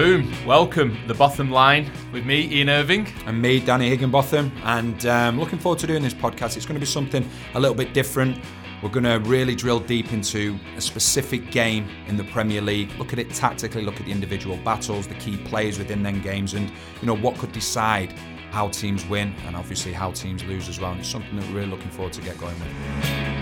Boom. Welcome, The Botham Line, with me, Ian Irving. And me, Danny Higginbotham. And um, looking forward to doing this podcast. It's going to be something a little bit different. We're going to really drill deep into a specific game in the Premier League, look at it tactically, look at the individual battles, the key players within them games, and you know what could decide how teams win and obviously how teams lose as well. And it's something that we're really looking forward to get going with.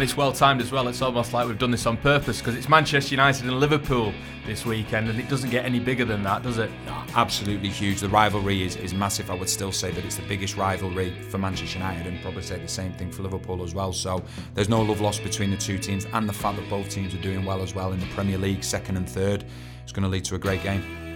And it's well timed as well. It's almost like we've done this on purpose because it's Manchester United and Liverpool this weekend, and it doesn't get any bigger than that, does it? Absolutely huge. The rivalry is, is massive. I would still say that it's the biggest rivalry for Manchester United, and probably say the same thing for Liverpool as well. So there's no love lost between the two teams, and the fact that both teams are doing well as well in the Premier League, second and third, it's going to lead to a great game.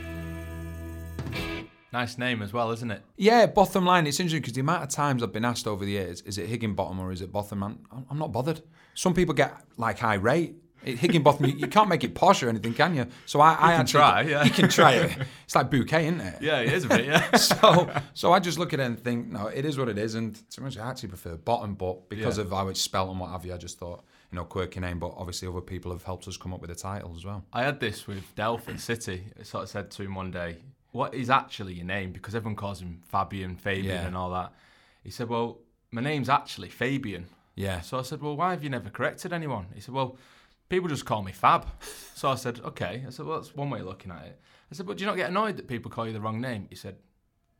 Nice name as well, isn't it? Yeah, bottom line. It's interesting because the amount of times I've been asked over the years, is it Higginbottom or is it Botham? I'm, I'm not bothered. Some people get like irate. Higginbotham, you, you, can't make it posh or anything, can you? So I, you I can try. Yeah. You can try it. It's like bouquet, isn't it? Yeah, it is a bit. Yeah. so, so I just look at it and think, no, it is what it is. And to much, I actually prefer bottom, but because yeah. of how it's spelt and what have you, I just thought, you know, quirky name. But obviously, other people have helped us come up with a title as well. I had this with Delph City. I sort of said to him one day, what is actually your name? Because everyone calls him Fabian, Fabian, yeah. and all that. He said, well, my name's actually Fabian. Yeah. So I said, well, why have you never corrected anyone? He said, well, people just call me Fab. so I said, okay. I said, well, that's one way of looking at it. I said, but do you not get annoyed that people call you the wrong name? He said,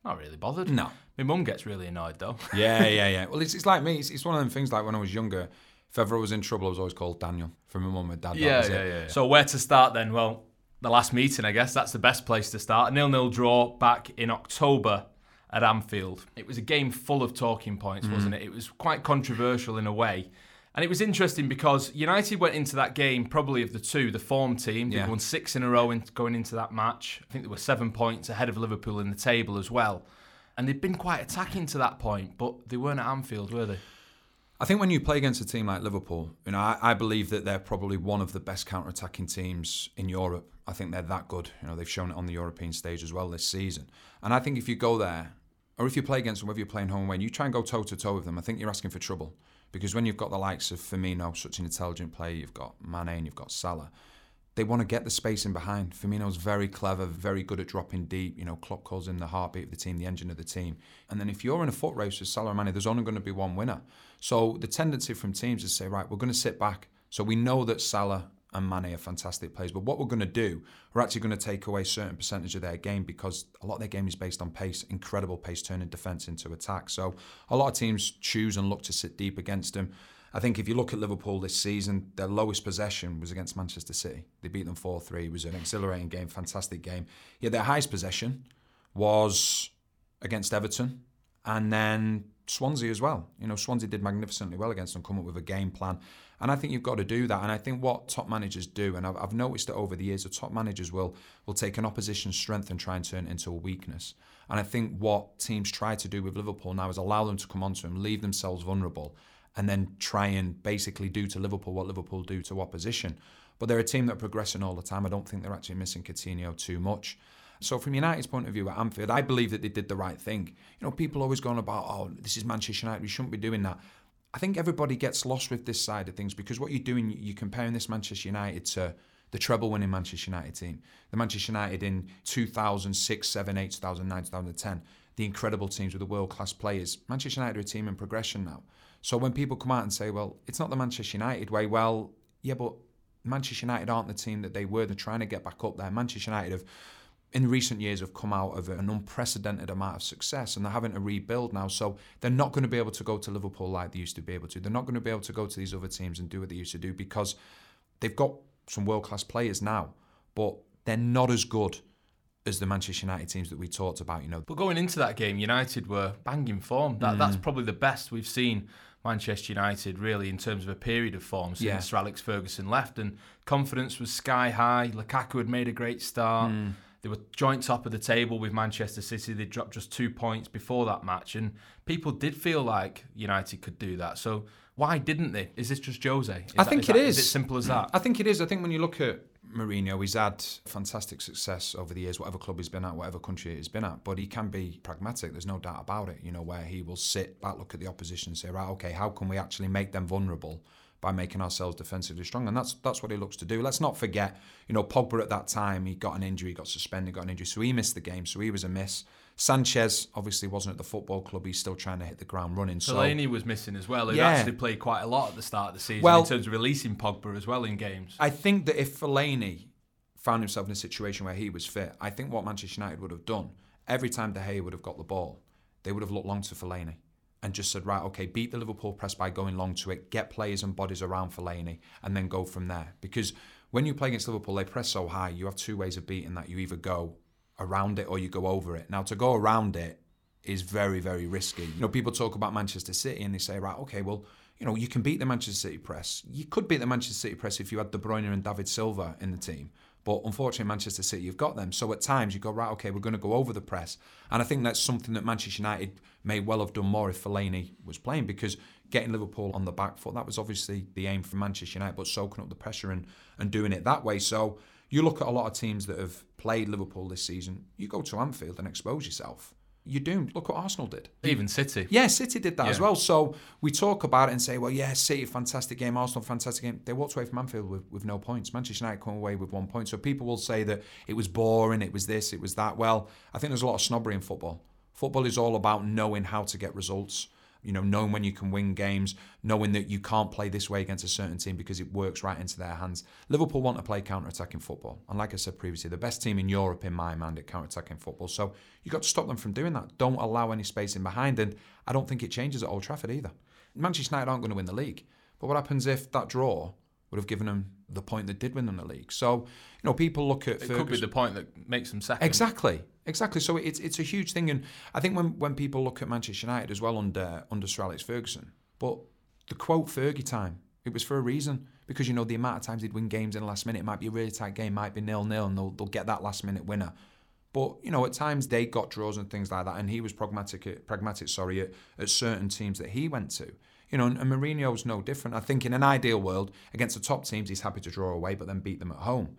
not really bothered. No. My mum gets really annoyed though. yeah, yeah, yeah. Well, it's, it's like me. It's, it's one of them things like when I was younger, if ever I was in trouble, I was always called Daniel from my mum and dad. Yeah, yeah, yeah, yeah. So where to start then? Well, the last meeting, I guess that's the best place to start. A nil-nil draw back in October at Anfield. It was a game full of talking points, wasn't mm. it? It was quite controversial in a way. And it was interesting because United went into that game probably of the two, the form team. They yeah. won six in a row in, going into that match. I think they were seven points ahead of Liverpool in the table as well. And they'd been quite attacking to that point, but they weren't at Anfield, were they? I think when you play against a team like Liverpool, you know, I, I believe that they're probably one of the best counter-attacking teams in Europe. I think they're that good. You know, they've shown it on the European stage as well this season. And I think if you go there, or if you play against them, whether you're playing home away, and you try and go toe to toe with them, I think you're asking for trouble. Because when you've got the likes of Firmino, such an intelligent player, you've got Mane and you've got Salah, they want to get the space in behind. Firmino's very clever, very good at dropping deep. You know, Klopp calls him the heartbeat of the team, the engine of the team. And then if you're in a foot race with Salah and Mane, there's only going to be one winner. So the tendency from teams is to say, right, we're going to sit back. So we know that Salah and Mane are fantastic players. But what we're going to do, we're actually going to take away a certain percentage of their game because a lot of their game is based on pace, incredible pace, turning defence into attack. So a lot of teams choose and look to sit deep against them. I think if you look at Liverpool this season, their lowest possession was against Manchester City. They beat them 4 3. It was an exhilarating game, fantastic game. Yet their highest possession was against Everton and then Swansea as well. You know, Swansea did magnificently well against them, come up with a game plan. And I think you've got to do that. And I think what top managers do, and I've, I've noticed it over the years, the top managers will will take an opposition's strength and try and turn it into a weakness. And I think what teams try to do with Liverpool now is allow them to come onto them, leave themselves vulnerable, and then try and basically do to Liverpool what Liverpool do to opposition. But they're a team that are progressing all the time. I don't think they're actually missing Coutinho too much. So from United's point of view at Anfield, I believe that they did the right thing. You know, people always going about, oh, this is Manchester United, we shouldn't be doing that. I think everybody gets lost with this side of things because what you're doing, you're comparing this Manchester United to the treble winning Manchester United team. The Manchester United in 2006, 7, 8, 2009, 2010. The incredible teams with the world class players. Manchester United are a team in progression now. So when people come out and say, well, it's not the Manchester United way, well, yeah, but Manchester United aren't the team that they were. They're trying to get back up there. Manchester United have in recent years have come out of an unprecedented amount of success and they're having to rebuild now. So they're not going to be able to go to Liverpool like they used to be able to. They're not going to be able to go to these other teams and do what they used to do because they've got some world class players now, but they're not as good as the Manchester United teams that we talked about, you know. But going into that game, United were banging form. That mm. that's probably the best we've seen Manchester United really in terms of a period of form since yeah. Sir Alex Ferguson left and confidence was sky high. Lukaku had made a great start. Mm. They were joint top of the table with Manchester City. They dropped just two points before that match, and people did feel like United could do that. So why didn't they? Is this just Jose? Is I think that, it is. Is it simple as that? I think it is. I think when you look at Mourinho, he's had fantastic success over the years, whatever club he's been at, whatever country he's been at. But he can be pragmatic. There's no doubt about it. You know, where he will sit back, look at the opposition, and say, right, okay, how can we actually make them vulnerable? By making ourselves defensively strong, and that's that's what he looks to do. Let's not forget, you know, Pogba at that time he got an injury, got suspended, got an injury, so he missed the game, so he was a miss. Sanchez obviously wasn't at the football club; he's still trying to hit the ground running. So Fellaini was missing as well. He Yeah. actually played quite a lot at the start of the season Well- in terms of releasing Pogba as well in games. I think that if Fellaini found himself in a situation where he was fit, I think what Manchester United would have done every time De Gea would have got the ball, they would have looked long to Fellaini and just said, right, okay, beat the Liverpool press by going long to it, get players and bodies around Fellaini, and then go from there. Because when you play against Liverpool, they press so high. You have two ways of beating that. You either go around it or you go over it. Now, to go around it is very, very risky. You know, people talk about Manchester City and they say, right, okay, well, you know, you can beat the Manchester City press. You could beat the Manchester City press if you had De Bruyne and David Silva in the team. But unfortunately, Manchester City, you've got them. So at times you go, right, okay, we're going to go over the press. And I think that's something that Manchester United may well have done more if Fellaini was playing because getting Liverpool on the back foot, that was obviously the aim for Manchester United, but soaking up the pressure and, and doing it that way. So you look at a lot of teams that have played Liverpool this season, you go to Anfield and expose yourself. You're doomed. Look what Arsenal did. Even City. Yeah, City did that as well. So we talk about it and say, well, yeah, City, fantastic game, Arsenal, fantastic game. They walked away from Anfield with, with no points. Manchester United come away with one point. So people will say that it was boring, it was this, it was that. Well, I think there's a lot of snobbery in football. Football is all about knowing how to get results. You know, knowing when you can win games, knowing that you can't play this way against a certain team because it works right into their hands. Liverpool want to play counter-attacking football, and like I said previously, the best team in Europe in my mind at counter-attacking football. So you've got to stop them from doing that. Don't allow any space in behind, and I don't think it changes at Old Trafford either. Manchester United aren't going to win the league, but what happens if that draw would have given them the point that did win them the league? So you know, people look at It could be the point that makes them second. Exactly, exactly. So it's it's a huge thing, and I think when, when people look at Manchester United as well under under Sir Alex Ferguson, but the quote Fergie time, it was for a reason because you know the amount of times they'd win games in the last minute. It might be a really tight game, might be nil nil, and they'll they'll get that last minute winner. But you know, at times they got draws and things like that, and he was pragmatic, at, pragmatic, sorry, at, at certain teams that he went to. You know, and, and Mourinho's no different. I think in an ideal world, against the top teams, he's happy to draw away, but then beat them at home.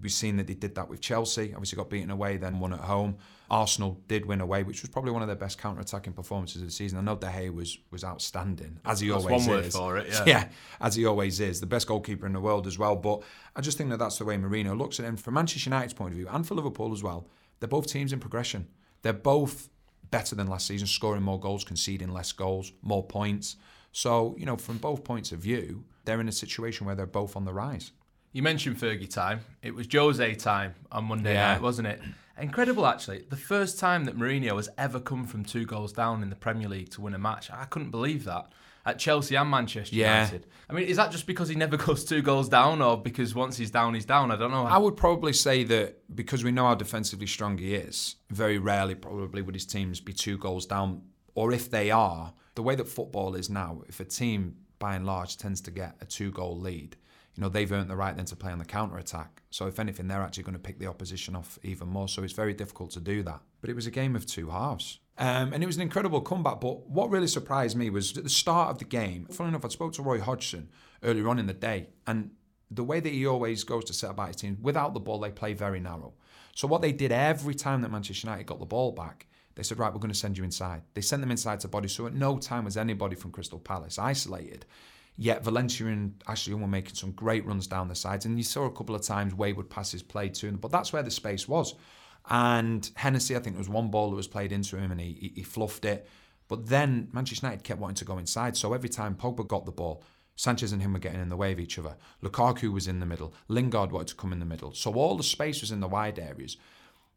We've seen that he did that with Chelsea. Obviously, got beaten away, then won at home. Arsenal did win away, which was probably one of their best counter-attacking performances of the season. I know De Gea was was outstanding, as he That's always one word is. for it, yeah. yeah, as he always is, the best goalkeeper in the world as well. But I just think that that's the way Mourinho looks at him. From Manchester United's point of view, and for Liverpool as well, they're both teams in progression. They're both better than last season, scoring more goals, conceding less goals, more points. So you know, from both points of view, they're in a situation where they're both on the rise. You mentioned Fergie time. It was Jose time on Monday Yeah. night, wasn't it? Incredible, actually. The first time that Mourinho has ever come from two goals down in the Premier League to win a match. I couldn't believe that. At Chelsea and Manchester Yeah. United. I mean, is that just because he never goes two goals down or because once he's down, he's down? I don't know. I would probably say that because we know how defensively strong he is, very rarely probably would his teams be two goals down. Or if they are, the way that football is now, if a team by and large tends to get a two goal lead, you know, they've earned the right then to play on the counter attack. So if anything, they're actually going to pick the opposition off even more. So it's very difficult to do that. But it was a game of two halves. Um, and it was an incredible comeback. But what really surprised me was at the start of the game, funny enough, I spoke to Roy Hodgson earlier on in the day, and the way that he always goes to set about his team, without the ball, they play very narrow. So what they did every time that Manchester United got the ball back, they said, right, we're going to send you inside. They sent them inside to body. So at no time was anybody from Crystal Palace isolated. Yet Valencia and Ashley Young were making some great runs down the sides. And you saw a couple of times wayward passes played to him. But that's where the space was. And Hennessey, I think there was one ball that was played into him and he, he, fluffed it. But then Manchester United kept wanting to go inside. So every time Pogba got the ball, Sanchez and him were getting in the way of each other. Lukaku was in the middle. Lingard wanted to come in the middle. So all the space was in the wide areas.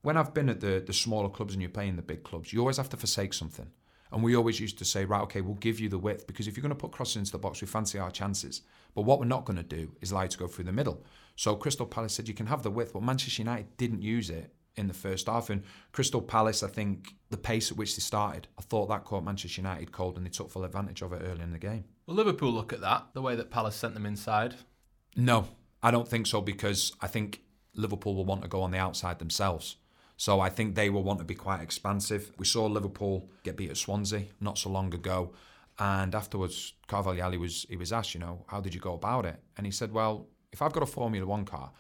When I've been at the, the smaller clubs and you're playing the big clubs, you always have to forsake something. And we always used to say, right, okay, we'll give you the width because if you're going to put crosses into the box, we fancy our chances. But what we're not going to do is allow you to go through the middle. So Crystal Palace said you can have the width, but Manchester United didn't use it in the first half. And Crystal Palace, I think the pace at which they started, I thought that caught Manchester United cold and they took full advantage of it early in the game. Well, Liverpool look at that, the way that Palace sent them inside. No, I don't think so because I think Liverpool will want to go on the outside themselves. So I think they will want to be quite expansive. We saw Liverpool get beat at Swansea not so long ago, and afterwards Carvalhal was he was asked, you know, how did you go about it? And he said, well, if I've got a Formula One car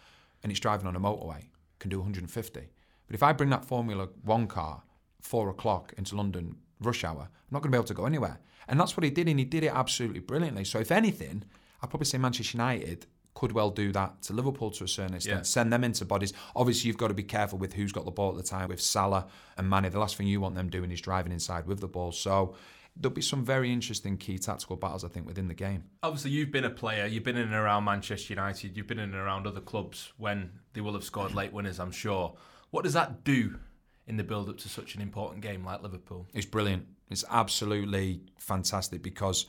and it's driving on a motorway, can do 150. But if I bring that Formula One car four o'clock into London rush hour, I'm not going to be able to go anywhere. And that's what he did, and he did it absolutely brilliantly. So if anything, I'd probably say Manchester United could well do that to Liverpool to a certain extent. Yeah. Send them into bodies. Obviously, you've got to be careful with who's got the ball at the time. With Salah and Mane, the last thing you want them doing is driving inside with the ball. So there'll be some very interesting key tactical battles, I think, within the game. Obviously, you've been a player. You've been in and around Manchester United. You've been in and around other clubs when they will have scored late winners, I'm sure. What does that do in the build up to such an important game like Liverpool? It's brilliant. It's absolutely fantastic because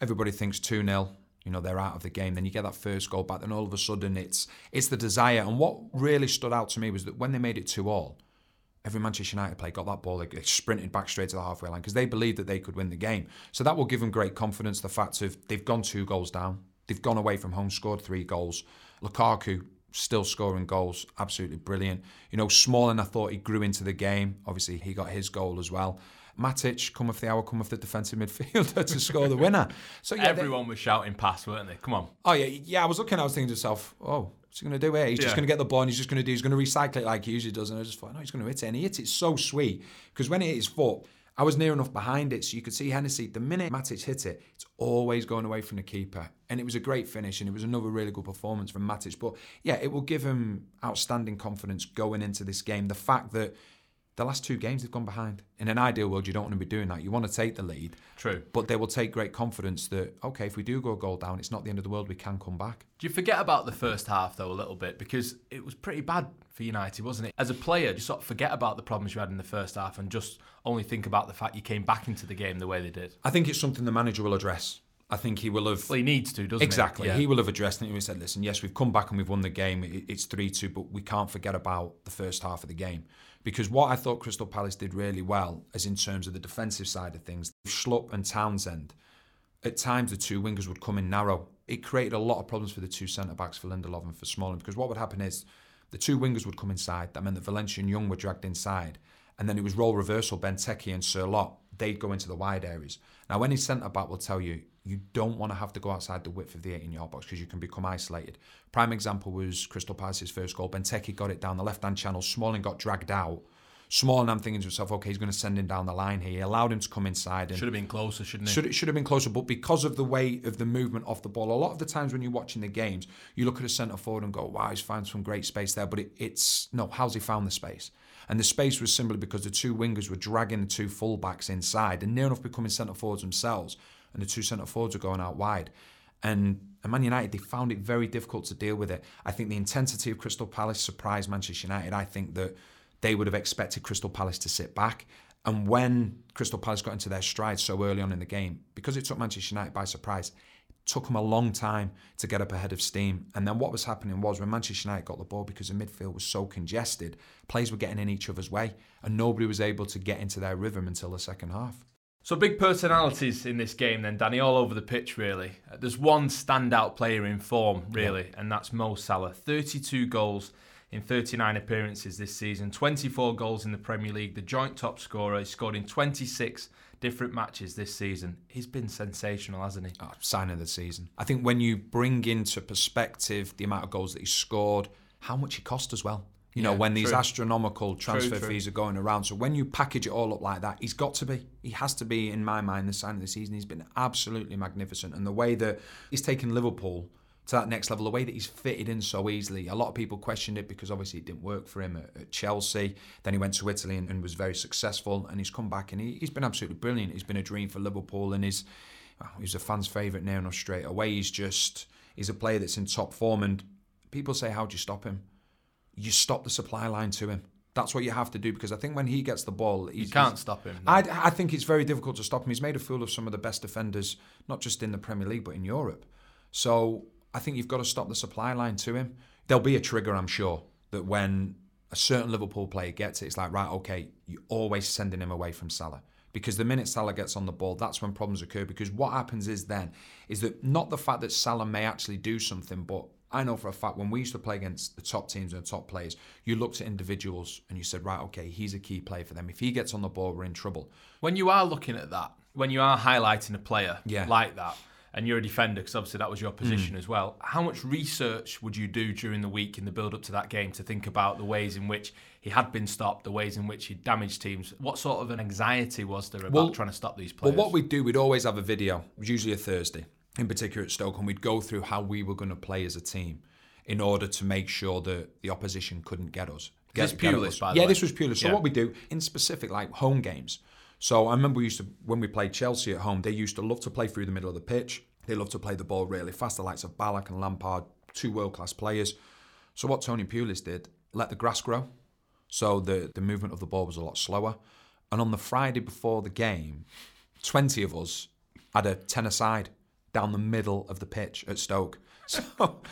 everybody thinks 2 0. You know, they're out of the game. Then you get that first goal back. Then all of a sudden, it's it's the desire. And what really stood out to me was that when they made it 2 all, every Manchester United player got that ball. They sprinted back straight to the halfway line because they believed that they could win the game. So that will give them great confidence. The fact of they've gone two goals down. They've gone away from home, scored three goals. Lukaku still scoring goals, absolutely brilliant. You know, Smalling, I thought he grew into the game. Obviously, he got his goal as well. Matic, come off the hour, come off the defensive midfielder to score the winner. So yeah, everyone they, was shouting pass, weren't they? Come on. Oh yeah, yeah. I was looking, I was thinking to myself, oh, what's he going to do here? He's yeah. just going to get the ball and he's just going to do, he's going to recycle it like he usually does. And I just thought, no, he's going to hit it. And he hit it so sweet because when he hit his foot, I was near enough behind it, so you could see Hennessey. The minute Matic hit it, it's always going away from the keeper, and it was a great finish, and it was another really good performance from Matic. But yeah, it will give him outstanding confidence going into this game. The fact that the last two games they've gone behind. In an ideal world, you don't want to be doing that. You want to take the lead. True. But they will take great confidence that, okay, if we do go a goal down, it's not the end of the world. We can come back. Do you forget about the first half, though, a little bit? Because it was pretty bad for United, wasn't it? As a player, you sort of forget about the problems you had in the first half and just only think about the fact you came back into the game the way they did. I think it's something the manager will address. I think he will have. Well, he needs to, doesn't exactly. he? Exactly. Yeah. He will have addressed it. And he said, "Listen, yes, we've come back and we've won the game. It's three-two, but we can't forget about the first half of the game because what I thought Crystal Palace did really well, as in terms of the defensive side of things, Schlupp and Townsend, at times the two wingers would come in narrow. It created a lot of problems for the two centre backs for Lindelof and for Smalling because what would happen is the two wingers would come inside. That meant that Valencia and Young were dragged inside, and then it was role reversal. Benteke and Sørloth they'd go into the wide areas. Now, any centre back will tell you you don't want to have to go outside the width of the 18 yard box because you can become isolated. Prime example was Crystal Palace's first goal. Benteke got it down the left hand channel. Smalling got dragged out. Smalling, I'm thinking to myself, okay, he's going to send him down the line here. He allowed him to come inside. And should have been closer, shouldn't he? Should, it should have been closer, but because of the weight of the movement off the ball, a lot of the times when you're watching the games, you look at a centre forward and go, wow, he's found some great space there. But it, it's, no, how's he found the space? And the space was simply because the two wingers were dragging the two fullbacks inside and near enough becoming centre forwards themselves. And the two centre forwards were going out wide. And, Man United, they found it very difficult to deal with it. I think the intensity of Crystal Palace surprised Manchester United. I think that they would have expected Crystal Palace to sit back. And when Crystal Palace got into their stride so early on in the game, because it took Manchester United by surprise, took them a long time to get up ahead of steam. And then what was happening was when Manchester United got the ball, because the midfield was so congested, players were getting in each other's way, and nobody was able to get into their rhythm until the second half. So big personalities in this game, then Danny, all over the pitch. Really, uh, there's one standout player in form, really, yeah. and that's Mo Salah. 32 goals in 39 appearances this season, 24 goals in the Premier League, the joint top scorer. He scored in 26 different matches this season. He's been sensational, hasn't he? Oh, sign of the season. I think when you bring into perspective the amount of goals that he scored, how much he cost as well. You know, yeah, when these true. astronomical transfer true, fees are going around. So when you package it all up like that, he's got to be. He has to be, in my mind, the sign of the season. He's been absolutely magnificent. And the way that he's taken Liverpool to that next level, the way that he's fitted in so easily. A lot of people questioned it because obviously it didn't work for him at, at Chelsea. Then he went to Italy and, and, was very successful, and he's come back and he, has been absolutely brilliant. He's been a dream for Liverpool, and he's well, he's a fan's favourite now enough straight away. He's just he's a player that's in top form, and people say, "How do you stop him?" You stop the supply line to him. That's what you have to do because I think when he gets the ball, you can't stop him. No. I, I think it's very difficult to stop him. He's made a fool of some of the best defenders, not just in the Premier League but in Europe. So I think you've got to stop the supply line to him. There'll be a trigger, I'm sure, that when a certain Liverpool player gets it, it's like, right, okay, you're always sending him away from Salah. Because the minute Salah gets on the ball, that's when problems occur. Because what happens is then, is that not the fact that Salah may actually do something, but I know for a fact when we used to play against the top teams and the top players, you looked at individuals and you said, right, okay, he's a key player for them. If he gets on the ball, we're in trouble. When you are looking at that, when you are highlighting a player yeah. like that, and you're a defender because obviously that was your position mm. as well. How much research would you do during the week in the build up to that game to think about the ways in which he had been stopped, the ways in which he damaged teams? What sort of an anxiety was there about well, trying to stop these players? Well, what we'd do, we'd always have a video, usually a Thursday. In particular at Stoke, and we'd go through how we were going to play as a team in order to make sure that the opposition couldn't get us. Get, this Pulis, by the yeah, way. this was Pulis. So Yeah. what we do in specific, like home games. So I remember we used to when we played Chelsea at home, they used to love to play through the middle of the pitch. They love to play the ball really fast. The likes of Ballack and Lampard, two world class players. So what Tony Pulis did, let the grass grow. So the the movement of the ball was a lot slower. And on the Friday before the game, twenty of us had a ten aside down the middle of the pitch at Stoke. So,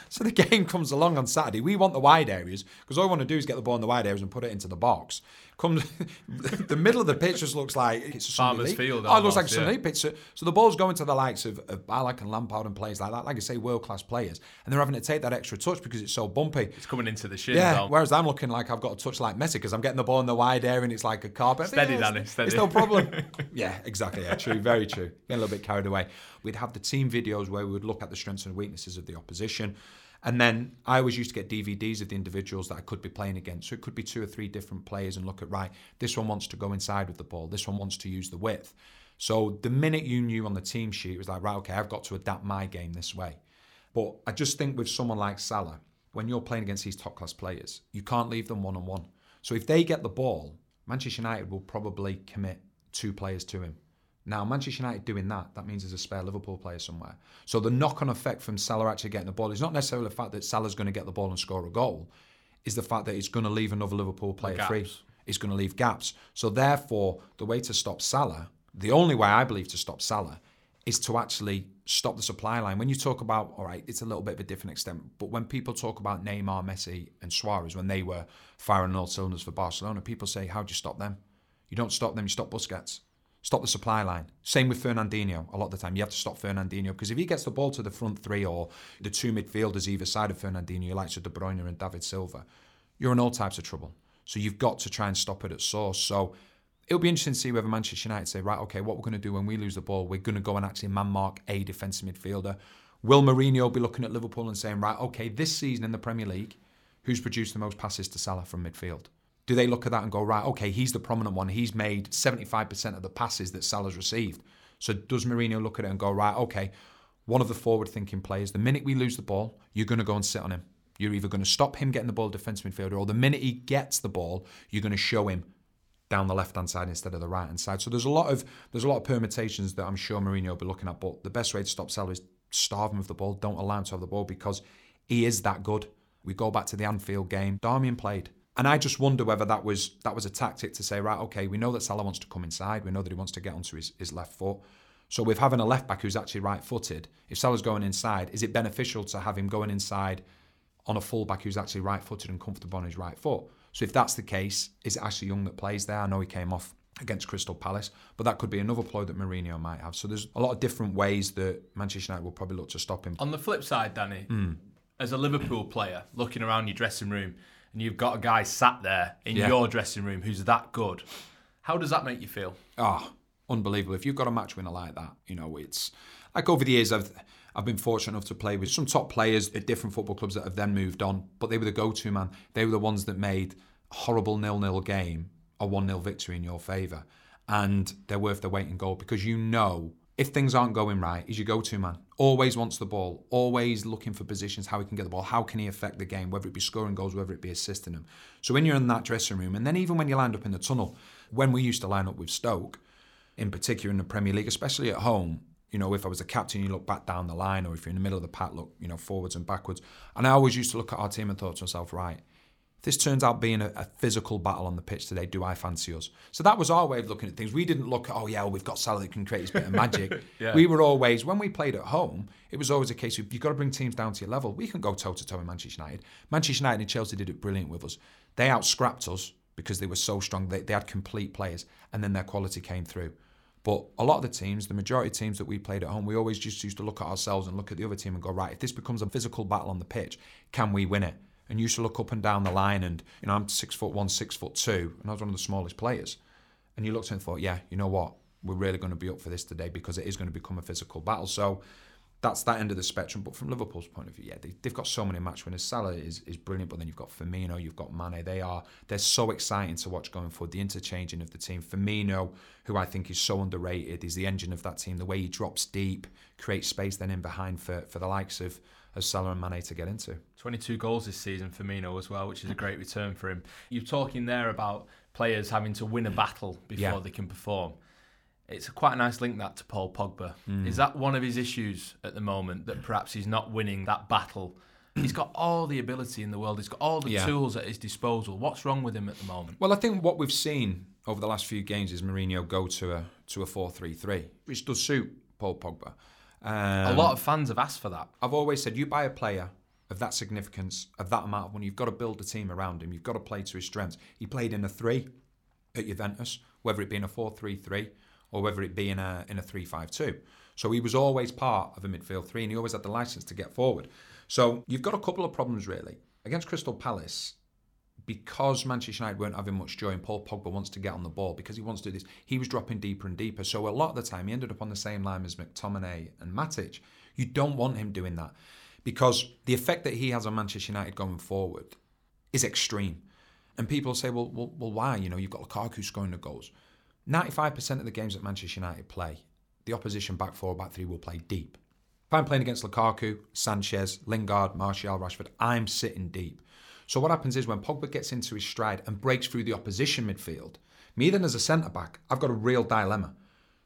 so the game comes along on Saturday. We want the wide areas because all we want to do is get the ball in the wide areas and put it into the box. Comes the middle of the pitch just looks like it's a Sunday Farmers league. Field Oh, it looks like a Sunday yeah. pitch. So, so the ball's going to the likes of, of Ballack and Lampard and players like that. Like I say, world class players, and they're having to take that extra touch because it's so bumpy. It's coming into the shins. Yeah, whereas I'm looking like I've got a touch like Messi because I'm getting the ball in the wide area and it's like a carpet. Steady, Yeah, Danny, it's- steady. It's no problem. yeah, exactly. Yeah, true. Very true. Getting a little bit carried away. We'd have the team videos where we would look at the strengths and weaknesses of the opposition. And then I always used to get DVDs of the individuals that I could be playing against. So it could be two or three different players and look at, right, this one wants to go inside with the ball. This one wants to use the width. So the minute you knew on the team sheet, it was like, right, okay, I've got to adapt my game this way. But I just think with someone like Salah, when you're playing against these top class players, you can't leave them one on one. So if they get the ball, Manchester United will probably commit two players to him. Now, Manchester United doing that, that means there's a spare Liverpool player somewhere. So the knock on effect from Salah actually getting the ball is not necessarily the fact that Salah's going to get the ball and score a goal, is the fact that it's going to leave another Liverpool player free. It's going to leave gaps. So therefore, the way to stop Salah, the only way I believe to stop Salah, is to actually stop the supply line. When you talk about, all right, it's a little bit of a different extent, but when people talk about Neymar, Messi, and Suarez, when they were firing all cylinders for Barcelona, people say, how do you stop them? You don't stop them, you stop Busquets. Stop the supply line. Same with Fernandinho. A lot of the time, you have to stop Fernandinho because if he gets the ball to the front three or the two midfielders either side of Fernandinho, like to De Bruyne and David Silva, you're in all types of trouble. So you've got to try and stop it at source. So it'll be interesting to see whether Manchester United say, right, okay, what we're going to do when we lose the ball, we're going to go and actually man mark a defensive midfielder. Will Mourinho be looking at Liverpool and saying, right, okay, this season in the Premier League, who's produced the most passes to Salah from midfield? Do they look at that and go, right, okay, he's the prominent one. He's made 75% of the passes that Salah's received. So does Mourinho look at it and go, right, okay, one of the forward thinking players, the minute we lose the ball, you're going to go and sit on him. You're either going to stop him getting the ball defense midfielder, or the minute he gets the ball, you're going to show him down the left hand side instead of the right hand side. So there's a lot of there's a lot of permutations that I'm sure Mourinho will be looking at. But the best way to stop Salah is starve him of the ball. Don't allow him to have the ball because he is that good. We go back to the Anfield game. Darmian played. And I just wonder whether that was that was a tactic to say, right, okay, we know that Salah wants to come inside. We know that he wants to get onto his, his left foot. So with having a left back who's actually right footed, if Salah's going inside, is it beneficial to have him going inside on a fullback who's actually right footed and comfortable on his right foot? So if that's the case, is it Ashley Young that plays there? I know he came off against Crystal Palace, but that could be another ploy that Mourinho might have. So there's a lot of different ways that Manchester United will probably look to stop him. On the flip side, Danny, Hmm. as a Liverpool player looking around your dressing room and you've got a guy sat there in Yeah. your dressing room who's that good, how does that make you feel? Ah, unbelievable. If you've got a match winner like that, you know, it's like over the years I've I've been fortunate enough to play with some top players at different football clubs that have then moved on, but they were the go-to man. They were the ones that made a horrible nil-nil game a 1-0 victory in your favour. And they're worth their weight in gold because you know if things aren't going right, he's your go-to man. Always wants the ball, always looking for positions, how he can get the ball, how can he affect the game, whether it be scoring goals, whether it be assisting them. So when you're in that dressing room, and then even when you land up in the tunnel, when we used to line up with Stoke, in particular in the Premier League, especially at home, you know, if I was a captain, you look back down the line, or if you're in the middle of the pack, look, you know, forwards and backwards. And I always used to look at our team and thought to myself, right, this turns out being a, a physical battle on the pitch today, do I fancy us? So that was our way of looking at things. We didn't look at, oh yeah, well, we've got Salah that can create his bit of magic. Yeah. We were always, when we played at home, it was always a case of you've got to bring teams down to your level. We can go toe to toe with Manchester United. Manchester United and Chelsea did it brilliant with us. They outscrapped us because they were so strong. They, they had complete players, and then their quality came through. But a lot of the teams, the majority of teams that we played at home, we always just used to look at ourselves and look at the other team and go, right, if this becomes a physical battle on the pitch, can we win it? And used to look up and down the line, and you know, I'm six foot one, six foot two, and I was one of the smallest players. And you looked and thought, yeah, you know what? We're really going to be up for this today because it is going to become a physical battle. So that's that end of the spectrum. But from Liverpool's point of view, yeah, they, have got so many match winners. Salah is, is brilliant, but then you've got Firmino, you've got Mane. They are they're so exciting to watch going forward. The interchanging of the team. Firmino, who I think is so underrated, is the engine of that team. The way he drops deep, creates space then in behind for for the likes of as Salah and Mane to get into. 22 goals this season for Mino as well, which is a great return for him. You're talking there about players having to win a battle before yeah. they can perform. It's quite a nice link that to Paul Pogba. Mm. Is that one of his issues at the moment that perhaps he's not winning that battle? He's got all the ability in the world. He's got all the yeah. tools at his disposal. What's wrong with him at the moment? Well, I think what we've seen over the last few games is Mourinho go to a to a four three three, which does suit Paul Pogba. Um, a lot of fans have asked for that. I've always said you buy a player of that significance, of that amount of money, you've got to build a team around him. You've got to play to his strengths. He played in a three at Juventus, whether it be in a 4 3 3 or whether it be in a in a 3 5 2. So he was always part of a midfield three and he always had the license to get forward. So you've got a couple of problems really. Against Crystal Palace, because Manchester United weren't having much joy and Paul Pogba wants to get on the ball because he wants to do this, he was dropping deeper and deeper. So a lot of the time he ended up on the same line as McTominay and Matic. You don't want him doing that because the effect that he has on Manchester United going forward is extreme. And people say, well, well, well why? You know, you've got Lukaku scoring the goals. 95% of the games that Manchester United play, the opposition back four, back three will play deep. If I'm playing against Lukaku, Sanchez, Lingard, Martial, Rashford, I'm sitting deep. So what happens is when Pogba gets into his stride and breaks through the opposition midfield, me then as a centre back, I've got a real dilemma.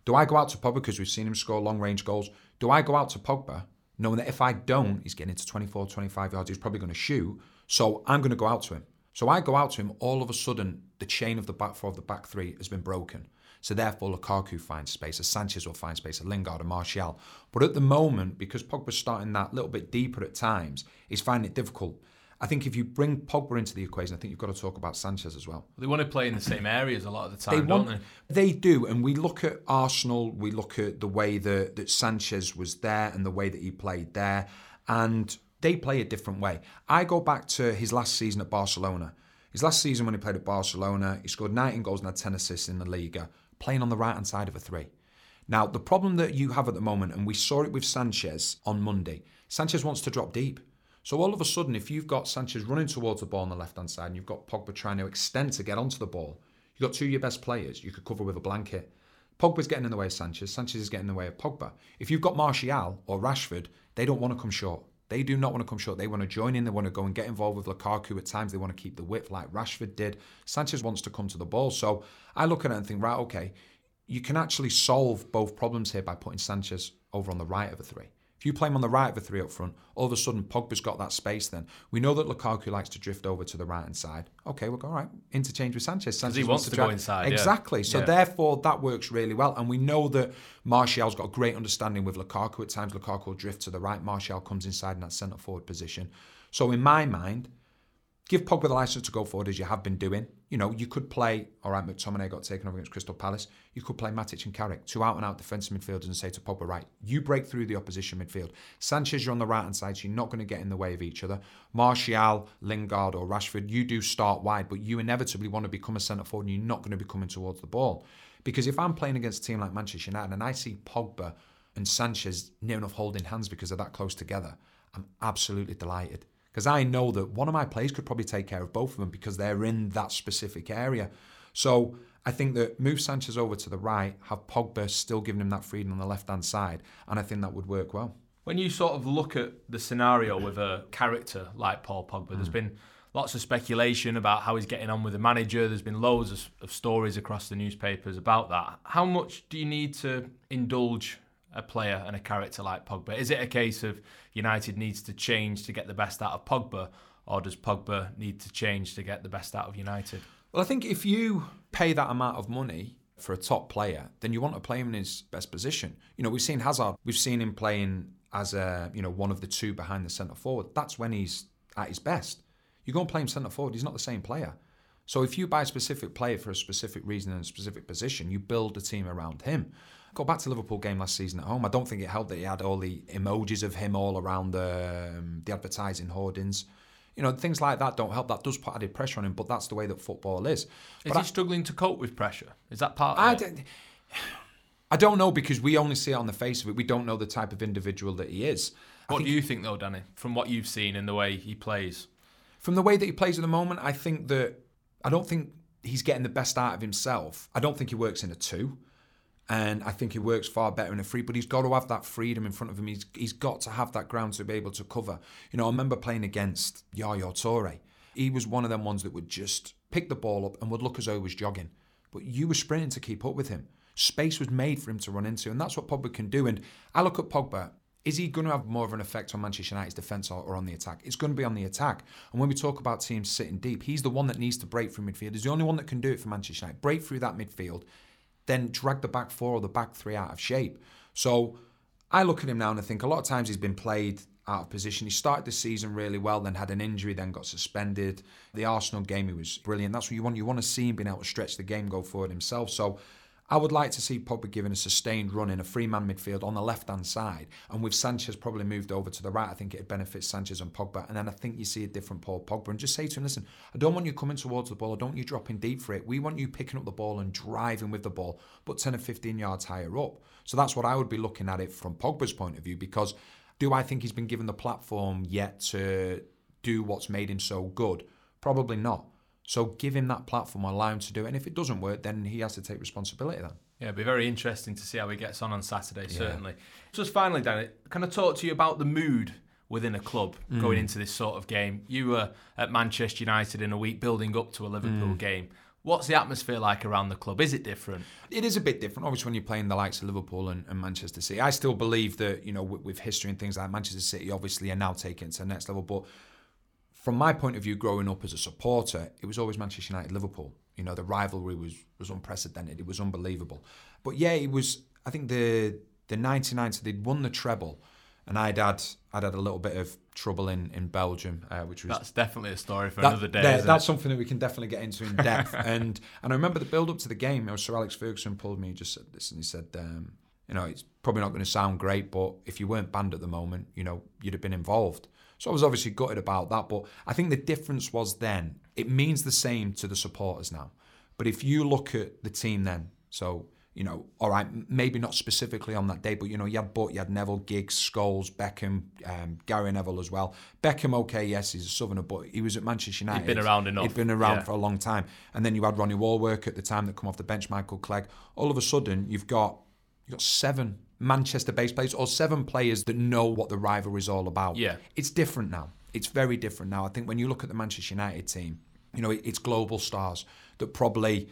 Do I go out to Pogba because we've seen him score long range goals? Do I go out to Pogba knowing that if I don't, he's getting into 24, 25 yards, he's probably going to shoot. So I'm going to go out to him. So I go out to him, all of a sudden, the chain of the back four of the back three has been broken. So therefore, Lukaku finds space, as Sanchez will find space, as Lingard and Martial. But at the moment, because Pogba's starting that little bit deeper at times, he's finding it difficult. I think if you bring Pogba into the equation, I think you've got to talk about Sanchez as well. They want to play in the same areas a lot of the time, they don't want, they? They do, and we look at Arsenal, we look at the way that, that Sanchez was there and the way that he played there, and they play a different way. I go back to his last season at Barcelona. His last season when he played at Barcelona, he scored 19 goals and had 10 assists in the Liga, playing on the right hand side of a three. Now, the problem that you have at the moment, and we saw it with Sanchez on Monday, Sanchez wants to drop deep. So all of a sudden, if you've got Sanchez running towards the ball on the left hand side and you've got Pogba trying to extend to get onto the ball, you've got two of your best players you could cover with a blanket. Pogba's getting in the way of Sanchez, Sanchez is getting in the way of Pogba. If you've got Martial or Rashford, they don't want to come short. They do not want to come short. They want to join in. They want to go and get involved with Lukaku at times. They want to keep the width like Rashford did. Sanchez wants to come to the ball. So I look at it and think, right, okay, you can actually solve both problems here by putting Sanchez over on the right of a three. If you play him on the right of a three up front, all of a sudden Pogba's got that space then. We know that Lukaku likes to drift over to the right hand side. Okay, we'll go, all right, interchange with Sanchez. Sanchez he wants, wants to, go inside. Exactly. Yeah. So yeah. therefore, that works really well. And we know that Martial's got a great understanding with Lukaku. At times, Lukaku will drift to the right. Martial comes inside in that centre forward position. So in my mind, give Pogba the license to go forward as you have been doing. You know, you could play, all right, McTominay got taken over against Crystal Palace. You could play Matic and Carrick, two out and out defensive midfielders, and say to Pogba, right, you break through the opposition midfield. Sanchez, you're on the right hand side, so you're not going to get in the way of each other. Martial, Lingard, or Rashford, you do start wide, but you inevitably want to become a centre forward and you're not going to be coming towards the ball. Because if I'm playing against a team like Manchester United and I see Pogba and Sanchez near enough holding hands because they're that close together, I'm absolutely delighted because I know that one of my players could probably take care of both of them because they're in that specific area. So I think that move Sanchez over to the right, have Pogba still giving him that freedom on the left hand side, and I think that would work well. When you sort of look at the scenario with a character like Paul Pogba, mm. there's been lots of speculation about how he's getting on with the manager. There's been loads of, of stories across the newspapers about that. How much do you need to indulge a player and a character like Pogba? Is it a case of United needs to change to get the best out of Pogba, or does Pogba need to change to get the best out of United? Well, I think if you pay that amount of money for a top player, then you want to play him in his best position. You know, we've seen Hazard, we've seen him playing as a you know one of the two behind the centre forward. That's when he's at his best. You go and play him centre forward, he's not the same player. So if you buy a specific player for a specific reason and a specific position, you build a team around him. Go back to Liverpool game last season at home. I don't think it helped that he had all the emojis of him all around the um, the advertising hoardings. You know, things like that don't help. That does put added pressure on him, but that's the way that football is. Is but he I, struggling to cope with pressure? Is that part I of it? I don't know because we only see it on the face of it. We don't know the type of individual that he is. What do you think, though, Danny, from what you've seen in the way he plays? From the way that he plays at the moment, I think that I don't think he's getting the best out of himself. I don't think he works in a two. And I think he works far better in a free, but he's got to have that freedom in front of him. He's, he's got to have that ground to be able to cover. You know, I remember playing against Yaya Toure. He was one of them ones that would just pick the ball up and would look as though he was jogging. But you were sprinting to keep up with him. Space was made for him to run into, and that's what Pogba can do. And I look at Pogba, is he going to have more of an effect on Manchester United's defence or, or, on the attack? It's going to be on the attack. And when we talk about teams sitting deep, he's the one that needs to break through midfield. He's the only one that can do it for Manchester United. Break through that midfield then drag the back four or the back three out of shape. So I look at him now and I think a lot of times he's been played out of position. He started the season really well, then had an injury, then got suspended. The Arsenal game, he was brilliant. That's what you want. You want to see him being able to stretch the game, go forward himself. So I would like to see Pogba given a sustained run in a free man midfield on the left hand side. And with Sanchez probably moved over to the right, I think it benefits Sanchez and Pogba. And then I think you see a different Paul Pogba. And just say to him, listen, I don't want you coming towards the ball. I don't want you dropping deep for it. We want you picking up the ball and driving with the ball, but 10 or 15 yards higher up. So that's what I would be looking at it from Pogba's point of view. Because do I think he's been given the platform yet to do what's made him so good? Probably not. So give him that platform, allow him to do it. And if it doesn't work, then he has to take responsibility then. Yeah, it'd be very interesting to see how he gets on on Saturday, certainly. Yeah. Just finally, Danny, can I talk to you about the mood within a club mm. going into this sort of game? You were at Manchester United in a week building up to a Liverpool mm. game. What's the atmosphere like around the club? Is it different? It is a bit different, obviously, when you're playing the likes of Liverpool and, and Manchester City. I still believe that, you know, with, with, history and things like Manchester City, obviously, are now taking it to the next level. But from my point of view, growing up as a supporter, it was always Manchester United Liverpool. You know, the rivalry was was unprecedented. It was unbelievable. But yeah, it was. I think the the '99 so they'd won the treble, and I'd had I'd had a little bit of trouble in in Belgium, uh, which was that's definitely a story for that, another day. There, that's it? something that we can definitely get into in depth. and and I remember the build up to the game. It was Sir Alex Ferguson pulled me, just said this, and he said. Um, you know, it's probably not going to sound great, but if you weren't banned at the moment, you know, you'd have been involved. So I was obviously gutted about that. But I think the difference was then, it means the same to the supporters now. But if you look at the team then, so, you know, all right, maybe not specifically on that day, but, you know, you had Butt, you had Neville, Giggs, Scholes, Beckham, um, Gary Neville as well. Beckham, okay, yes, he's a Southerner, but he was at Manchester United. He'd been around enough. He'd been around yeah. for a long time. And then you had Ronnie Wallwork at the time that come off the bench, Michael Clegg. All of a sudden, you've got, you've got seven Manchester based players or seven players that know what the rivalry is all about. Yeah. It's different now. It's very different now. I think when you look at the Manchester United team, you know, it's global stars that probably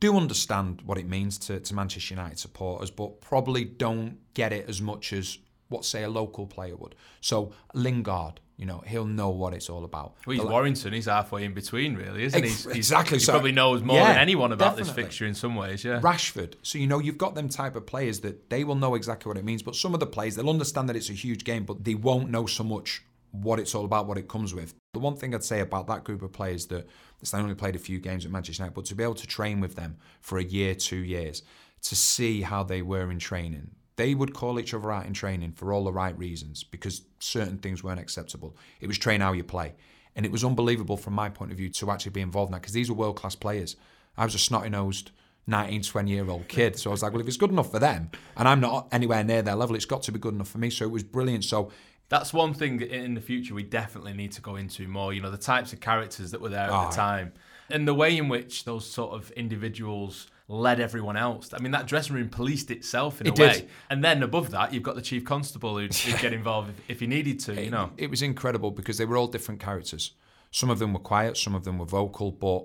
do understand what it means to, to Manchester United supporters, but probably don't get it as much as what, say, a local player would. So Lingard, you know, he'll know what it's all about. Well, he's Warrington. He's halfway in between, really, isn't ex- he? exactly. He so, probably knows more yeah, than anyone about definitely. this fixture in some ways. Yeah. Rashford. So you know, you've got them type of players that they will know exactly what it means. But some of the players, they'll understand that it's a huge game, but they won't know so much what it's all about, what it comes with. The one thing I'd say about that group of players that they only played a few games at Manchester United, but to be able to train with them for a year, two years, to see how they were in training, they would call each other out in training for all the right reasons because certain things weren't acceptable. It was train how you play. And it was unbelievable from my point of view to actually be involved in that because these were world class players. I was a snotty nosed 19, 20 year old kid. So I was like, well, if it's good enough for them and I'm not anywhere near their level, it's got to be good enough for me. So it was brilliant. So that's one thing in the future we definitely need to go into more. You know, the types of characters that were there at oh, the time and the way in which those sort of individuals led everyone else. I mean, that dressing room policed itself in it a way. And then above that, you've got the chief constable who'd, who'd get involved if, if he needed to. It, you know, it was incredible because they were all different characters. Some of them were quiet, some of them were vocal, but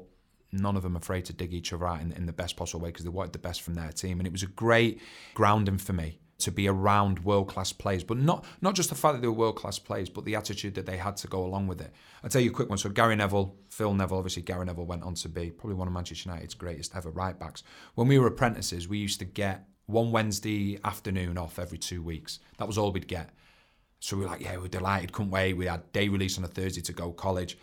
none of them afraid to dig each other out in, in the best possible way because they wanted the best from their team. And it was a great grounding for me to be around world class players, but not not just the fact that they were world class players, but the attitude that they had to go along with it. I'll tell you a quick one. So Gary Neville, Phil Neville, obviously Gary Neville went on to be probably one of Manchester United's greatest ever right backs. When we were apprentices, we used to get one Wednesday afternoon off every two weeks. That was all we'd get. So we were like, yeah, we are delighted, couldn't wait. We had day release on a Thursday to go college.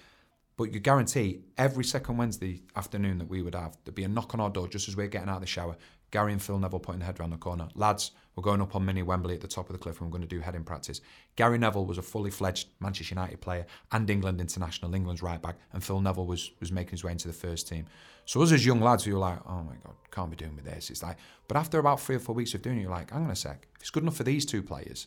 But you guarantee every second Wednesday afternoon that we would have, there'd be a knock on our door just as we we're getting out of the shower. Gary and Phil Neville putting the head around the corner. Lads, We're going up on Mini Wembley at the top of the cliff and we're going to do heading practice. Gary Neville was a fully fledged Manchester United player and England international, England's right back, and Phil Neville was, was making his way into the first team. So us as young lads, we were like, oh my God, can't be doing with this. It's like, but after about three or four weeks of doing it, you're like, hang on a sec, if it's good enough for these two players,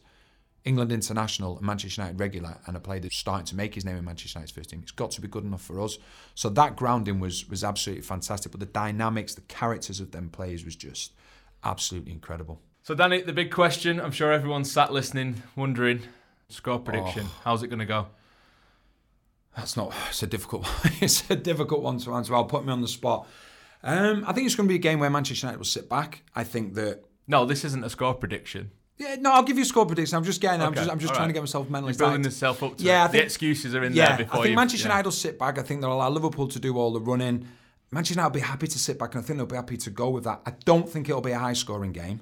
England international Manchester United regular and a player that's starting to make his name in Manchester United's first team. It's got to be good enough for us. So that grounding was was absolutely fantastic. But the dynamics, the characters of them players was just absolutely incredible. So Danny, the big question, I'm sure everyone's sat listening, wondering, score prediction. Oh. How's it gonna go? That's not. It's a difficult. it's a difficult one to answer. I'll put me on the spot. Um, I think it's going to be a game where Manchester United will sit back. I think that. No, this isn't a score prediction. Yeah, no, I'll give you a score prediction. I'm just getting. I'm just. I'm just all trying right. to get myself mentally. You're building yourself up to Yeah. I think- the excuses are in yeah, there before I think you. Manchester yeah. United will sit back. I think they'll allow Liverpool to do all the running. Manchester United will be happy to sit back, and I think they'll be happy to go with that. I don't think it'll be a high scoring game.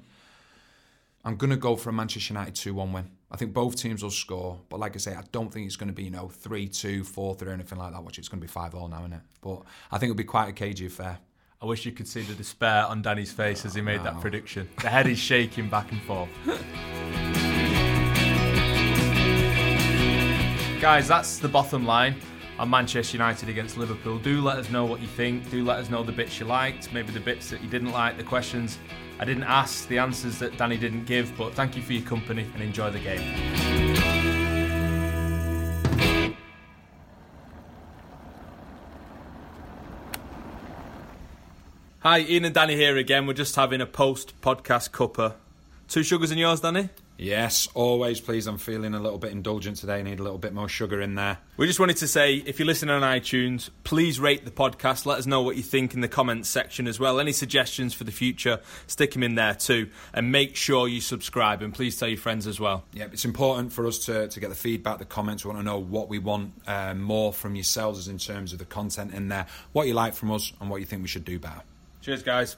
I'm going to go for a Manchester United 2 1 win. I think both teams will score, but like I say, I don't think it's going to be, you know, 3 2, 4 3, or anything like that. Watch, it's going to be 5 all now, isn't it? But I think it'll be quite a cagey affair. I wish you could see the despair on Danny's face as he made that prediction. The head is shaking back and forth. Guys, that's the Botham Line on Manchester United against Liverpool. Do let us know what you think. Do let us know the bits you liked, maybe the bits that you didn't like, the questions I didn't ask, the answers that Danny didn't give. But thank you for your company and enjoy the game. Hi, Ian and Danny here again. We're just having a post podcast cuppa. Two sugars in yours, Danny? Yes, always, please. I'm feeling a little bit indulgent today. I need a little bit more sugar in there. We just wanted to say if you're listening on iTunes, please rate the podcast. Let us know what you think in the comments section as well. Any suggestions for the future, stick them in there too. And make sure you subscribe and please tell your friends as well. Yeah, it's important for us to, to get the feedback, the comments. We want to know what we want uh, more from yourselves in terms of the content in there, what you like from us, and what you think we should do better. Cheers, guys.